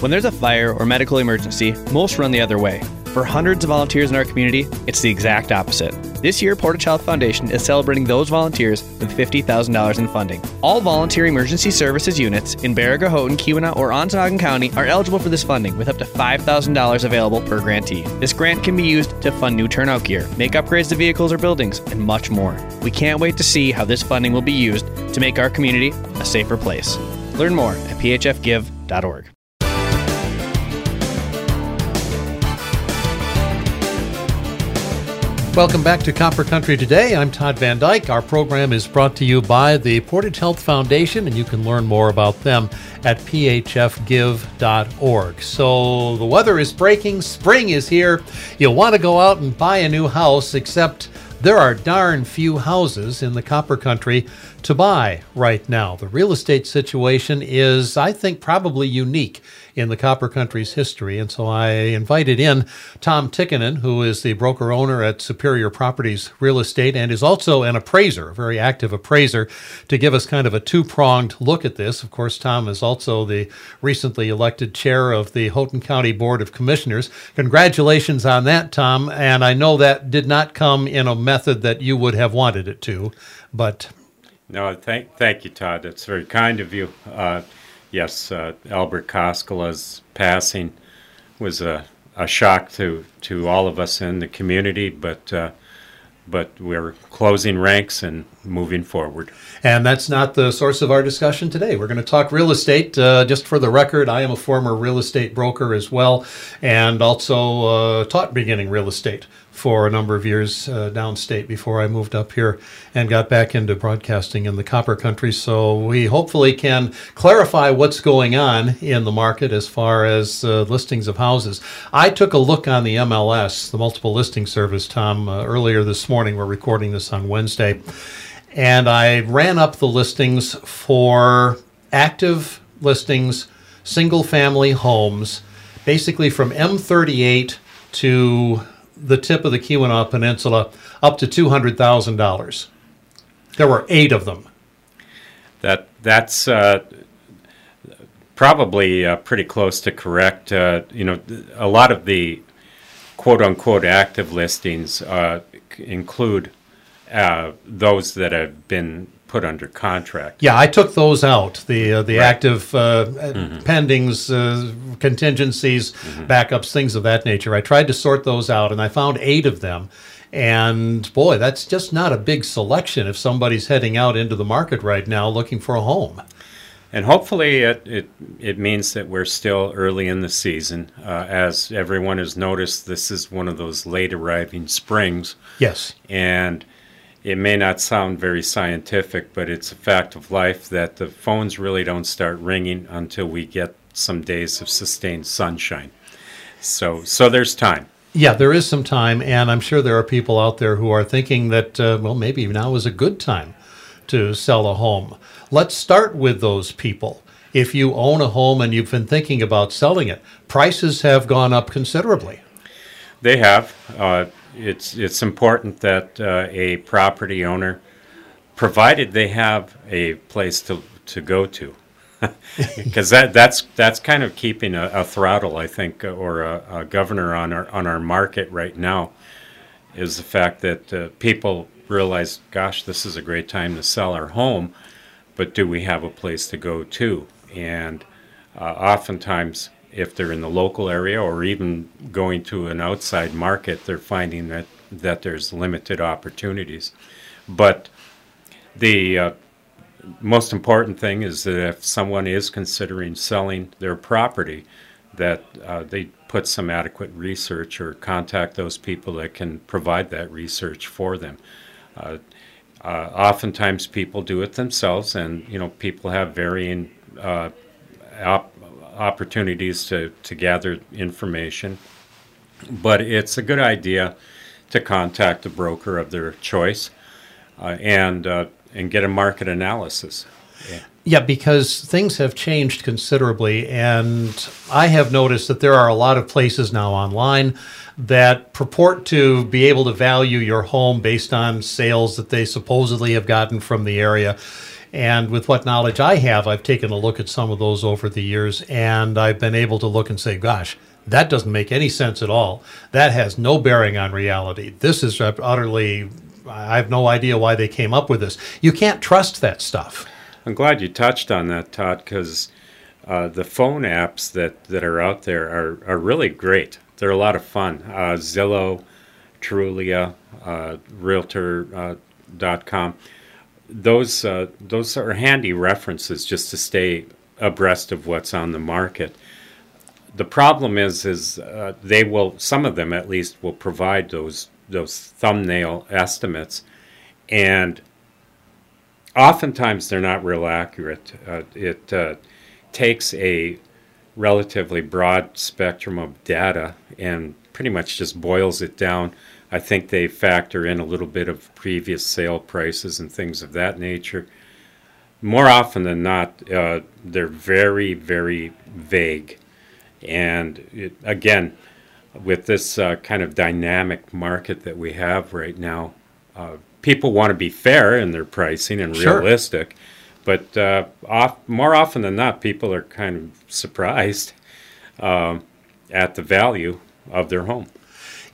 When there's a fire or medical emergency, most run the other way. For hundreds of volunteers in our community, it's the exact opposite. This year, Portage Health Foundation is celebrating those volunteers with $50,000 in funding. All volunteer emergency services units in Baraga, Houghton, Keweenaw, or Ontonagon County are eligible for this funding with up to $5,000 available per grantee. This grant can be used to fund new turnout gear, make upgrades to vehicles or buildings, and much more. We can't wait to see how this funding will be used to make our community a safer place. Learn more at phfgive.org. Welcome back to Copper Country Today. I'm Todd Van Dyke. Our program is brought to you by the Portage Health Foundation, and you can learn more about them at phfgive.org. So the weather is breaking, spring is here. You'll want to go out and buy a new house, except there are darn few houses in the copper country to buy right now. The real estate situation is, I think, probably unique in the copper country's history. And so I invited in Tom Tikkanen, who is the broker owner at Superior Properties Real Estate and is also an appraiser, a very active appraiser, to give us kind of a two pronged look at this. Of course, Tom is also the recently elected chair of the Houghton County Board of Commissioners. Congratulations on that, Tom. And I know that did not come in a method that you would have wanted it to, but. No, thank, thank you, Todd. That's very kind of you. Uh, yes, uh, Albert Koskela's passing was a, a shock to, to all of us in the community, but uh, but we're closing ranks and moving forward. And that's not the source of our discussion today. We're going to talk real estate. Uh, just for the record, I am a former real estate broker as well, and also uh, taught beginning real estate for a number of years uh, downstate before I moved up here and got back into broadcasting in the copper country. So we hopefully can clarify what's going on in the market as far as uh, listings of houses. I took a look on the MLS, the multiple listing service, Tom, uh, earlier this morning. We're recording this on Wednesday. And I ran up the listings for active listings, single family homes, basically from M38 to the tip of the Keweenaw Peninsula up to two hundred thousand dollars. There were eight of them. That that's uh, probably uh, pretty close to correct. Uh, you know, a lot of the quote unquote active listings uh, include uh, those that have been put under contract. Yeah, I took those out. The uh, the right. active uh, mm-hmm. pendings, uh, contingencies, mm-hmm. backups, things of that nature. I tried to sort those out, and I found eight of them. And boy, that's just not a big selection if somebody's heading out into the market right now looking for a home. And hopefully, it, it, it means that we're still early in the season. Uh, as everyone has noticed, this is one of those late arriving springs. Yes. And it may not sound very scientific, but it's a fact of life that the phones really don't start ringing until we get some days of sustained sunshine. So, so there's time. Yeah, there is some time, and I'm sure there are people out there who are thinking that, uh, well, maybe now is a good time to sell a home. Let's start with those people. If you own a home and you've been thinking about selling it, prices have gone up considerably. They have. Uh, it's it's important that uh, a property owner, provided they have a place to to go to, because that that's that's kind of keeping a, a throttle, I think, or a, a, governor on our on our market right now, is the fact that uh, people realize, gosh, this is a great time to sell our home, but do we have a place to go to? And uh, oftentimes if they're in the local area or even going to an outside market, they're finding that, that there's limited opportunities. But the uh, most important thing is that if someone is considering selling their property, that uh, they put some adequate research or contact those people that can provide that research for them. Uh, uh oftentimes, people do it themselves, and you know, people have varying uh, op- opportunities to, to gather information. But it's a good idea to contact a broker of their choice uh, and, uh, and get a market analysis. Yeah. yeah, because things have changed considerably, and I have noticed that there are a lot of places now online that purport to be able to value your home based on sales that they supposedly have gotten from the area And with what knowledge I have, I've taken a look at some of those over the years, and I've been able to look and say, gosh, that doesn't make any sense at all. That has no bearing on reality. This is utterly, I have no idea why they came up with this. You can't trust that stuff. I'm glad you touched on that, Todd, because uh, the phone apps that, that are out there are, are really great. They're a lot of fun. Uh, Zillow, Trulia, uh, Realtor.com. Uh, those uh, those are handy references just to stay abreast of what's on the market. The problem is, is uh, they will some of them at least will provide those those thumbnail estimates, and oftentimes they're not real accurate. Uh, it uh, takes a relatively broad spectrum of data and pretty much just boils it down. I think they factor in a little bit of previous sale prices and things of that nature. More often than not, uh, they're very, very vague. And it, again, with this uh, kind of dynamic market that we have right now, uh, people want to be fair in their pricing and sure. realistic. But uh, off, more often than not, people are kind of surprised um, at the value of their home.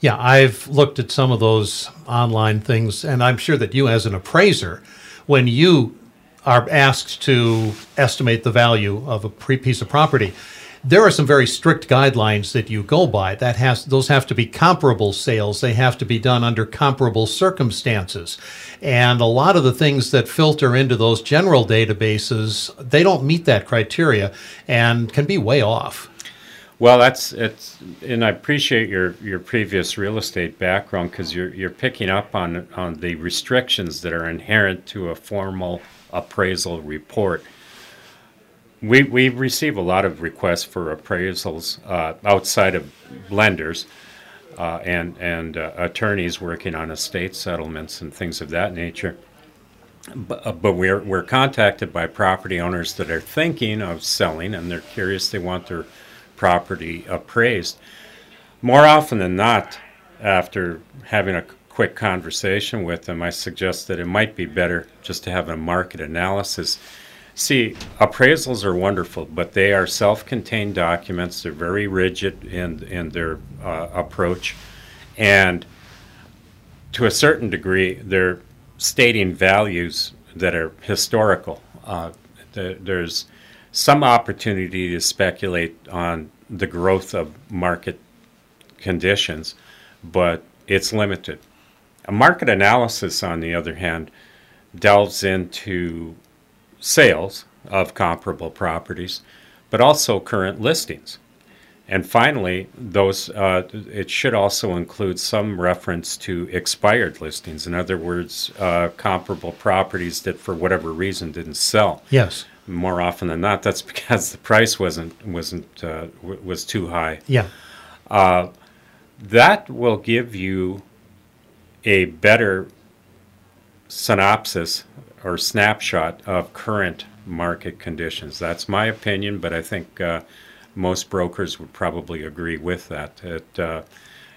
Yeah, I've looked at some of those online things, and I'm sure that you, as an appraiser, when you are asked to estimate the value of a piece of property, there are some very strict guidelines that you go by. That has those have to be comparable sales. They have to be done under comparable circumstances. And a lot of the things that filter into those general databases, they don't meet that criteria and can be way off. Well, that's it's, and I appreciate your, your previous real estate background because you're you're picking up on on the restrictions that are inherent to a formal appraisal report. We we receive a lot of requests for appraisals uh, outside of lenders uh, and and uh, attorneys working on estate settlements and things of that nature. But, uh, but we're we're contacted by property owners that are thinking of selling and they're curious. They want their property appraised. More often than not, after having a quick conversation with them, I suggest that it might be better just to have a market analysis. See, appraisals are wonderful, but they are self contained documents. They're very rigid in, in their uh, approach. And to a certain degree, they're stating values that are historical. Uh, the, there's some opportunity to speculate on the growth of market conditions, but it's limited. A market analysis, on the other hand, delves into sales of comparable properties, but also current listings. And finally, those uh, it should also include some reference to expired listings. In other words, uh, comparable properties that, for whatever reason, didn't sell. Yes more often than not, that's because the price wasn't wasn't uh, w- was too high. Yeah. Uh, that will give you a better synopsis or snapshot of current market conditions. That's my opinion, but I think uh, most brokers would probably agree with that. that uh,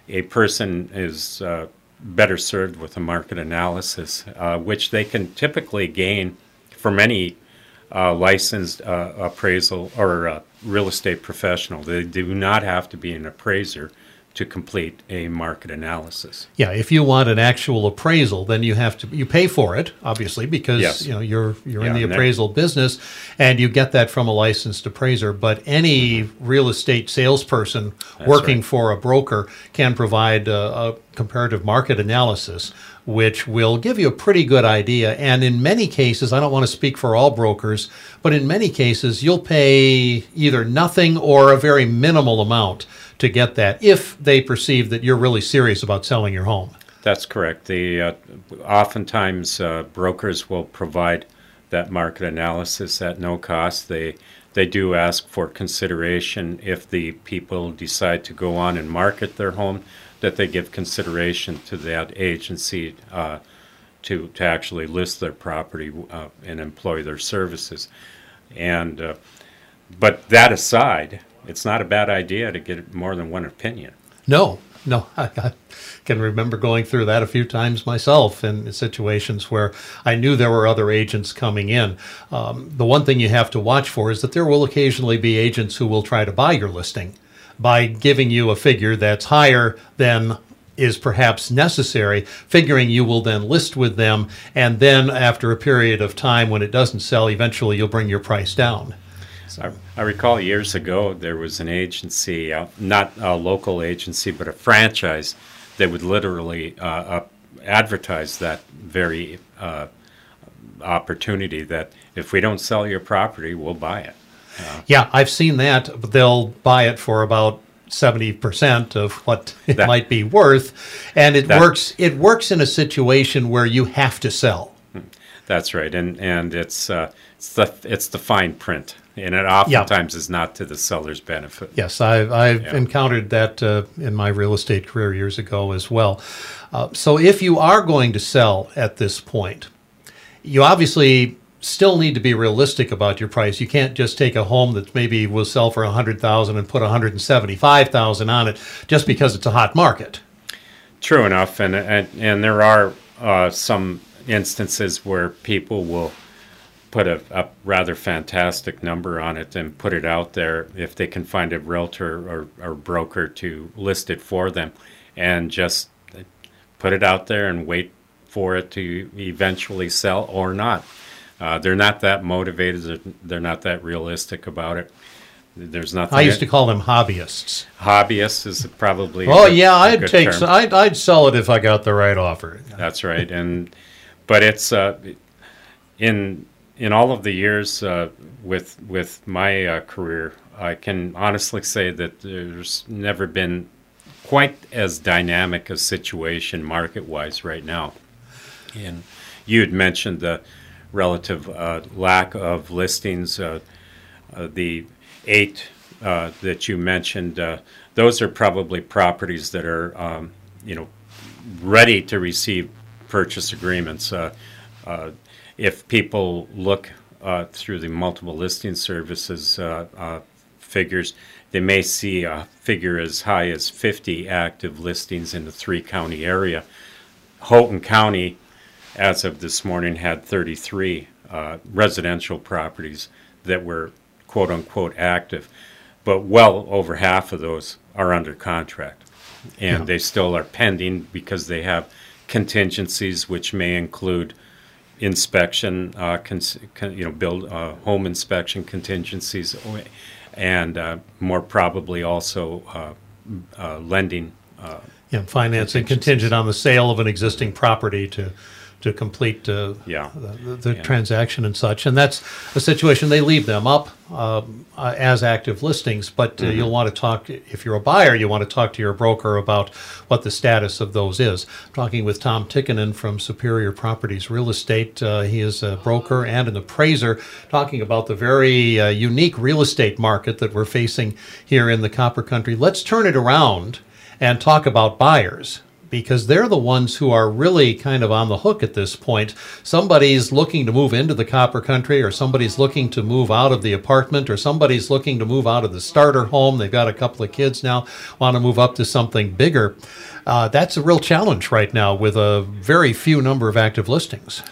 a person is uh, better served with a market analysis, uh, which they can typically gain from any uh, licensed uh, appraisal or real estate professional. They do not have to be an appraiser to complete a market analysis. Yeah, if you want an actual appraisal, then you have to you pay for it, obviously, because yes. you know you're you're yeah, in the appraisal business, and you get that from a licensed appraiser. But any real estate salesperson That's working right. for a broker can provide a, a comparative market analysis which will give you a pretty good idea. And in many cases, I don't want to speak for all brokers, but in many cases, you'll pay either nothing or a very minimal amount to get that if they perceive that you're really serious about selling your home. That's correct. The uh, oftentimes uh, brokers will provide that market analysis at no cost. They they do ask for consideration if the people decide to go on and market their home that they give consideration to that agency uh, to to actually list their property uh, and employ their services. And uh, but that aside, it's not a bad idea to get more than one opinion. No, No, I, I can remember going through that a few times myself in situations where I knew there were other agents coming in. Um, the one thing you have to watch for is that there will occasionally be agents who will try to buy your listing by giving you a figure that's higher than is perhaps necessary, figuring you will then list with them, and then after a period of time when it doesn't sell, eventually you'll bring your price down. I, I recall years ago there was an agency, uh, not a local agency, but a franchise that would literally uh, uh, advertise that very uh, opportunity that if we don't sell your property, we'll buy it. Yeah, I've seen that. They'll buy it for about seventy percent of what it That- might be worth, and it That- works. It works in a situation where you have to sell. That's right, and and it's uh, it's the it's the fine print, and it oftentimes is not to the seller's benefit. Yes, I've, I've Yeah. encountered that uh, in my real estate career years ago as well. Uh, so if you are going to sell at this point, you obviously still need to be realistic about your price. You can't just take a home that maybe will sell for a hundred thousand and put a hundred and seventy-five thousand on it just because it's a hot market. True enough, and and, and there are uh, some instances where people will put a, a rather fantastic number on it and put it out there if they can find a realtor or, or broker to list it for them, and just put it out there and wait for it to eventually sell or not. Uh, they're not that motivated. They're, they're not that realistic about it. There's nothing. I used to call them hobbyists. Hobbyists is probably. Oh yeah, I'd take. I'd, I'd sell it if I got the right offer. That's right, and but it's uh, in in all of the years uh, with with my uh, career, I can honestly say that there's never been quite as dynamic a situation market wise right now. And you had mentioned the relative uh, lack of listings. Uh, uh, the eight uh, that you mentioned, uh, those are probably properties that are, um, you know, ready to receive purchase agreements. If people look uh, through the multiple listing services uh, uh, figures, they may see a figure as high as 50 active listings in the three county area. Houghton County, as of this morning, had 33 uh, residential properties that were quote unquote active, but well over half of those are under contract. And Yeah. they still are pending because they have contingencies which may include inspection, uh, cons- con- you know, build uh, home inspection contingencies, and uh, more probably also uh, uh, lending. Uh, Yeah, financing contingent on the sale of an existing property to, to complete uh, Yeah. the, the Yeah. transaction and such. And that's a situation, they leave them up um, uh, as active listings, but Mm-hmm. uh, you'll want to talk, if you're a buyer, you want to talk to your broker about what the status of those is. I'm talking with Tom Tikkanen from Superior Properties Real Estate. Uh, He is a broker and an appraiser, talking about the very uh, unique real estate market that we're facing here in the Copper Country. Let's turn it around and talk about buyers because they're the ones who are really kind of on the hook at this point. Somebody's looking to move into the copper country, or somebody's looking to move out of the apartment, or somebody's looking to move out of the starter home. They've got a couple of kids now, want to move up to something bigger. Uh, that's a real challenge right now with a very few number of active listings.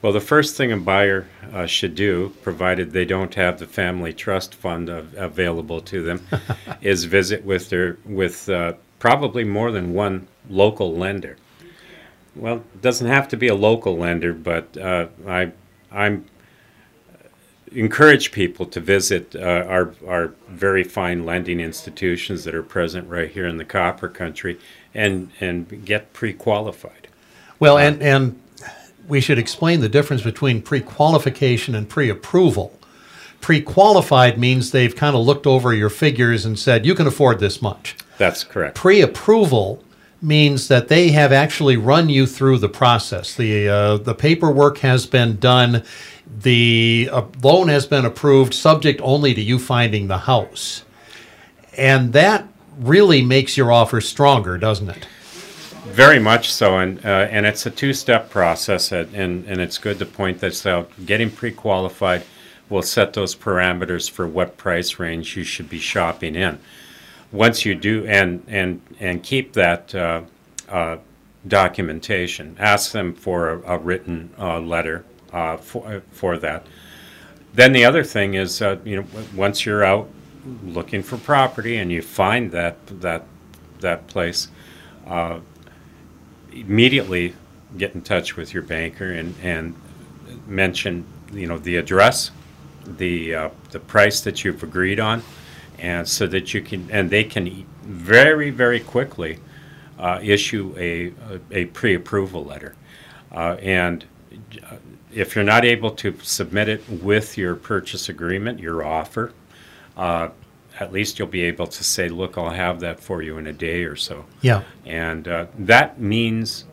Well, the first thing a buyer uh, should do, provided they don't have the family trust fund av- available to them, is visit with their with uh, probably more than one local lender. Well, it doesn't have to be a local lender, but uh, I I'm encourage people to visit uh, our our very fine lending institutions that are present right here in the Copper Country and and get pre-qualified. Well, and and we should explain the difference between pre-qualification and pre-approval. Pre-qualified means they've kind of looked over your figures and said you can afford this much. That's correct. Pre-approval means that they have actually run you through the process. The uh, the paperwork has been done. The uh, loan has been approved, subject only to you finding the house, and that really makes your offer stronger, doesn't it? Very much so, and uh, and it's a two-step process, and, and it's good to point this out. Getting pre-qualified will set those parameters for what price range you should be shopping in. Once you do, and and and keep that uh, uh, documentation. Ask them for a, a written uh, letter uh, for for that. Then the other thing is, uh, you know, once you're out looking for property and you find that that that place, uh, immediately get in touch with your banker and and mention, you know, the address, the the price that you've agreed on, and so that you can and they can very very quickly uh, issue a a, a pre-approval letter, uh, and uh, if you're not able to submit it with your purchase agreement, your offer, uh, at least you'll be able to say, look, I'll have that for you in a day or so. Yeah. And uh, that means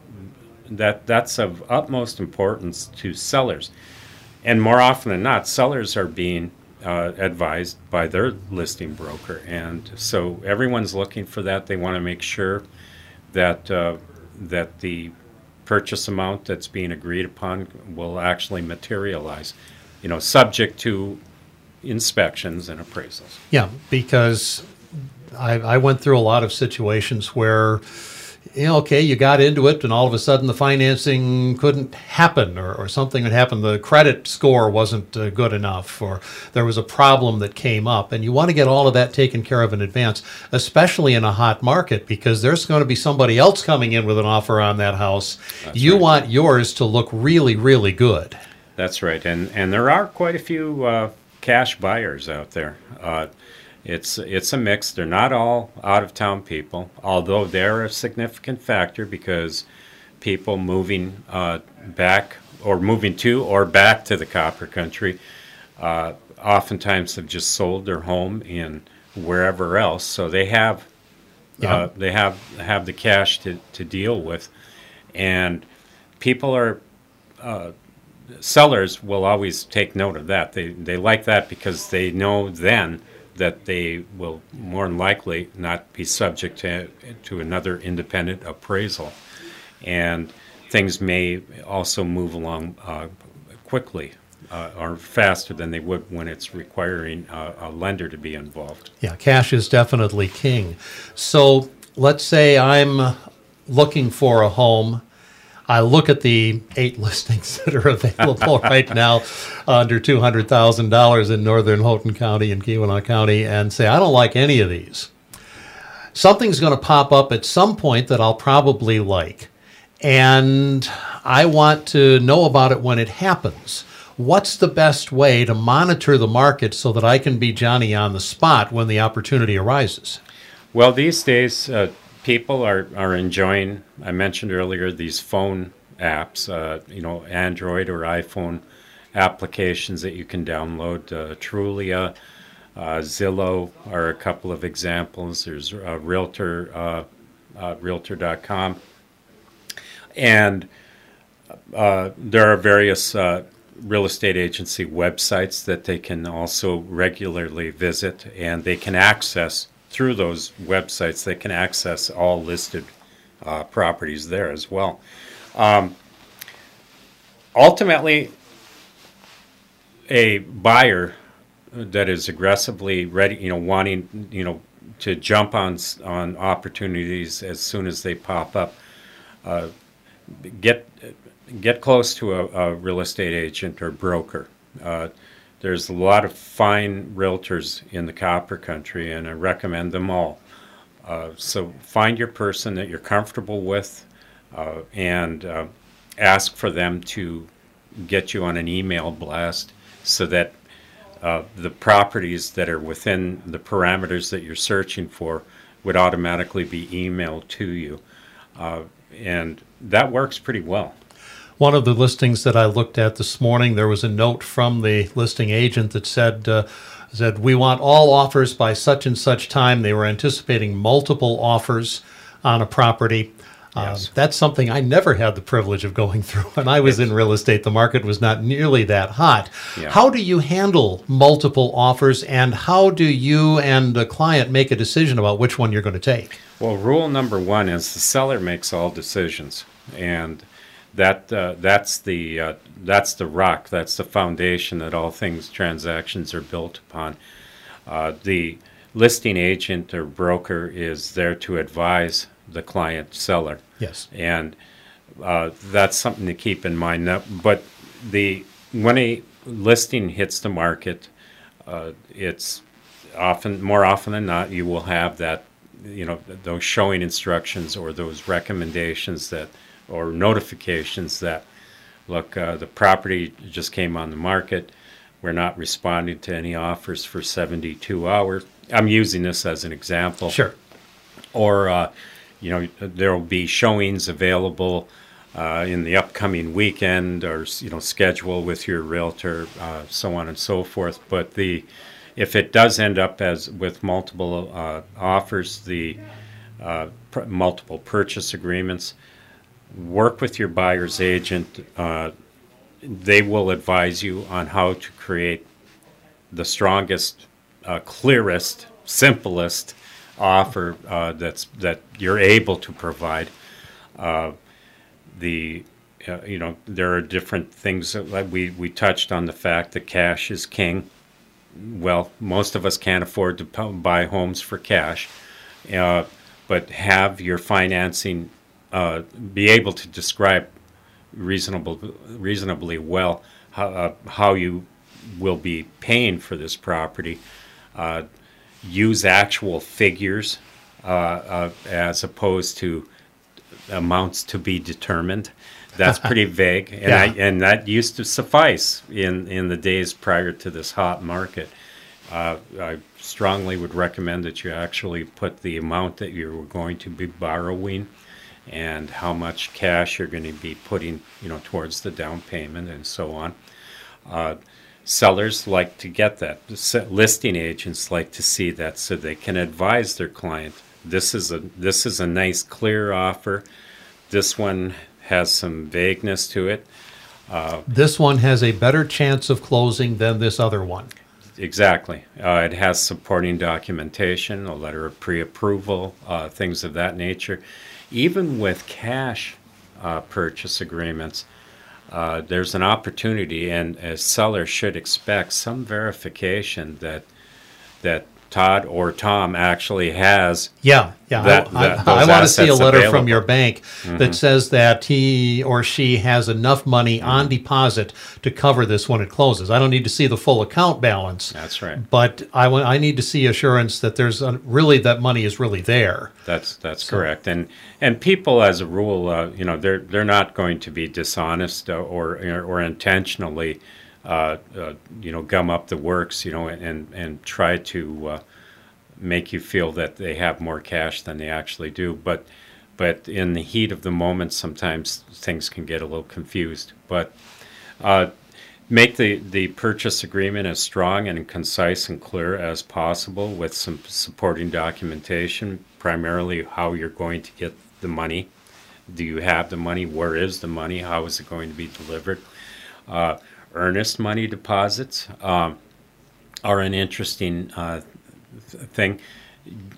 that that's of utmost importance to sellers. And more often than not, sellers are being uh, advised by their listing broker. And so everyone's looking for that. They want to make sure that, uh, that the purchase amount that's being agreed upon will actually materialize, you know, subject to inspections and appraisals. Yeah, because I, I went through a lot of situations where, okay, you got into it and all of a sudden the financing couldn't happen or, or something had happened. The credit score wasn't uh, good enough or there was a problem that came up. And you want to get all of that taken care of in advance, especially in a hot market because there's going to be somebody else coming in with an offer on that house. you right. want yours to look really, really good. That's right, and and there are quite a few uh, cash buyers out there. Uh, it's it's a mix. They're not all out of town people, although they're a significant factor because people moving uh, back or moving to or back to the copper country uh, oftentimes have just sold their home in wherever else, so they have Yeah. uh, they have have the cash to, to deal with, and people are sellers will always take note of that. They they like that because they know then that they will more than likely not be subject to to another independent appraisal, and things may also move along uh, quickly. Uh, or faster than they would when it's requiring uh, a lender to be involved. Yeah, cash is definitely king. So let's say I'm looking for a home. I look at the eight listings that are available right now under $200,000 in northern Houghton County and Keweenaw County and say, I don't like any of these. Something's going to pop up at some point that I'll probably like. And I want to know about it when it happens. What's the best way to monitor the market so that I can be Johnny on the spot when the opportunity arises? Well, these days, uh, people are, are enjoying, I mentioned earlier, these phone apps, uh, you know, Android or iPhone applications that you can download. Uh, Trulia, uh, Zillow are a couple of examples. There's uh, Realtor, uh, uh, Realtor.com. And uh, there are various real estate agency websites that they can also regularly visit, and they can access through those websites. They can access all listed uh, properties there as well. Um, ultimately, a buyer that is aggressively ready, you know, wanting, you know, to jump on on opportunities as soon as they pop up, uh, get get close to a, a real estate agent or broker. Uh, there's a lot of fine realtors in the copper country, and I recommend them all. Uh, so find your person that you're comfortable with, uh, and uh, ask for them to get you on an email blast so that uh, the properties that are within the parameters that you're searching for would automatically be emailed to you. Uh, and that works pretty well. One of the listings that I looked at this morning, there was a note from the listing agent that said, uh, said we want all offers by such and such time. They were anticipating multiple offers on a property. Uh, that's something I never had the privilege of going through. When I was in real estate, the market was not nearly that hot. Yeah. How do you handle multiple offers, and how do you and the client make a decision about which one you're going to take? Well, rule number one is the seller makes all decisions, and that uh, that's the uh, that's the rock, that's the foundation that all things transactions are built upon. Uh, the listing agent or broker is there to advise the client seller. Yes. And uh, that's something to keep in mind. But the when a listing hits the market, uh, it's often more often than not you will have that you know those showing instructions or those recommendations that or notifications that look uh, the property just came on the market. We're not responding to any offers for 72 hours. I'm using this as an example. Sure. or uh, you know there will be showings available uh, in the upcoming weekend or you know schedule with your realtor uh, so on and so forth. But the if it does end up as with multiple uh, offers the uh, pr- multiple purchase agreements work with your buyer's agent uh, they will advise you on how to create the strongest, uh, clearest, simplest offer uh, that's that you're able to provide. Uh, the uh, you know there are different things that we we touched on the fact that cash is king. Well, most of us can't afford to buy homes for cash, uh, but have your financing uh, be able to describe reasonable reasonably well how, uh, how you will be paying for this property. Uh, use actual figures uh, uh, as opposed to amounts to be determined. That's pretty vague, and, I, and that used to suffice in, in the days prior to this hot market. Uh, I strongly would recommend that you actually put the amount that you're going to be borrowing and how much cash you're going to be putting, you know, towards the down payment and so on. Uh, sellers like to get that. Listing agents like to see that so they can advise their client. This is a this is a nice clear offer. This one has some vagueness to it. This one has a better chance of closing than this other one. Exactly. Uh, it has supporting documentation, a letter of pre-approval, uh, things of that nature. Even with cash uh, purchase agreements, uh, there's an opportunity, and a seller should expect some verification that that Todd or Tom actually has Yeah, yeah. That- I, that- I, those want to see a letter from your bank that says that he or she has enough money on deposit to cover this when it closes. I don't need to see the full account balance. That's right. But I want I need to see assurance that there's a, really that money is really there. That's that's correct, and and people, as a rule, uh, you know, they're they're not going to be dishonest uh, or or intentionally, uh, uh, you know, gum up the works, you know, and and try to uh, make you feel that they have more cash than they actually do. But but in the heat of the moment, sometimes things can get a little confused. But uh, make the, the purchase agreement as strong and concise and clear as possible with some supporting documentation, primarily how you're going to get the money. Do you have the money? Where is the money? How is it going to be delivered? Uh, earnest money deposits um, are an interesting uh, thing.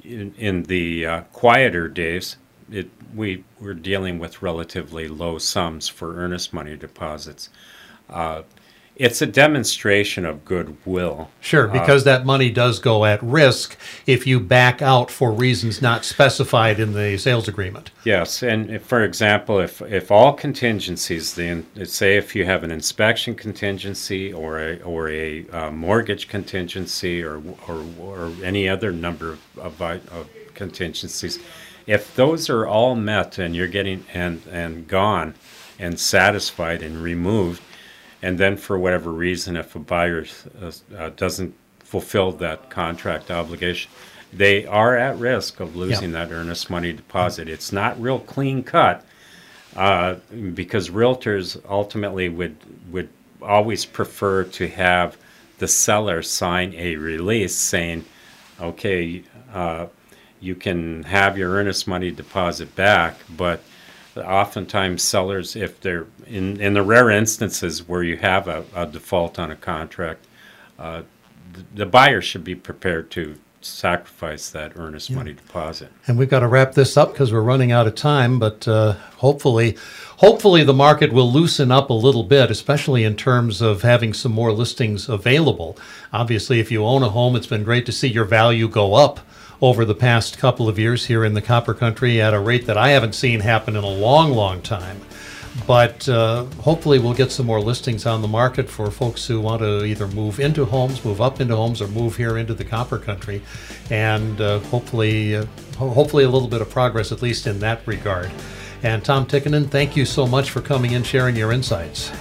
In, in the uh, quieter days, it, we were dealing with relatively low sums for earnest money deposits. Uh, it's a demonstration of goodwill. Sure, because that money does go at risk if you back out for reasons not specified in the sales agreement. Yes, and if, for example, if if all contingencies, then say if you have an inspection contingency or a or a uh, mortgage contingency or, or or any other number of, of, of contingencies, if those are all met and you're getting and and gone and satisfied and removed, and then for whatever reason, if a buyer uh, uh, doesn't fulfill that contract obligation, they are at risk of losing that earnest money deposit. It's not real clean cut uh, because realtors ultimately would would always prefer to have the seller sign a release saying, "Okay, uh, you can have your earnest money deposit back," but oftentimes sellers, if they're in in the rare instances where you have a, a default on a contract, uh, the, the buyer should be prepared to sacrifice that earnest money deposit. And we've got to wrap this up because we're running out of time. But uh, hopefully, hopefully the market will loosen up a little bit, especially in terms of having some more listings available. Obviously, if you own a home, it's been great to see your value go up over the past couple of years here in the Copper Country at a rate that I haven't seen happen in a long, long time. But uh, hopefully, we'll get some more listings on the market for folks who want to either move into homes, move up into homes, or move here into the Copper Country, and uh, hopefully, uh, hopefully, a little bit of progress at least in that regard. And Tom Tikkanen, thank you so much for coming in, sharing your insights.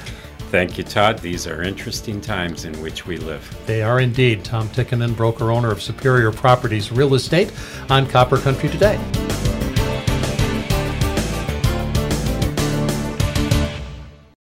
Thank you, Todd. These are interesting times in which we live. They are indeed. Tom Tikkanen, broker owner of Superior Properties Real Estate on Copper Country today.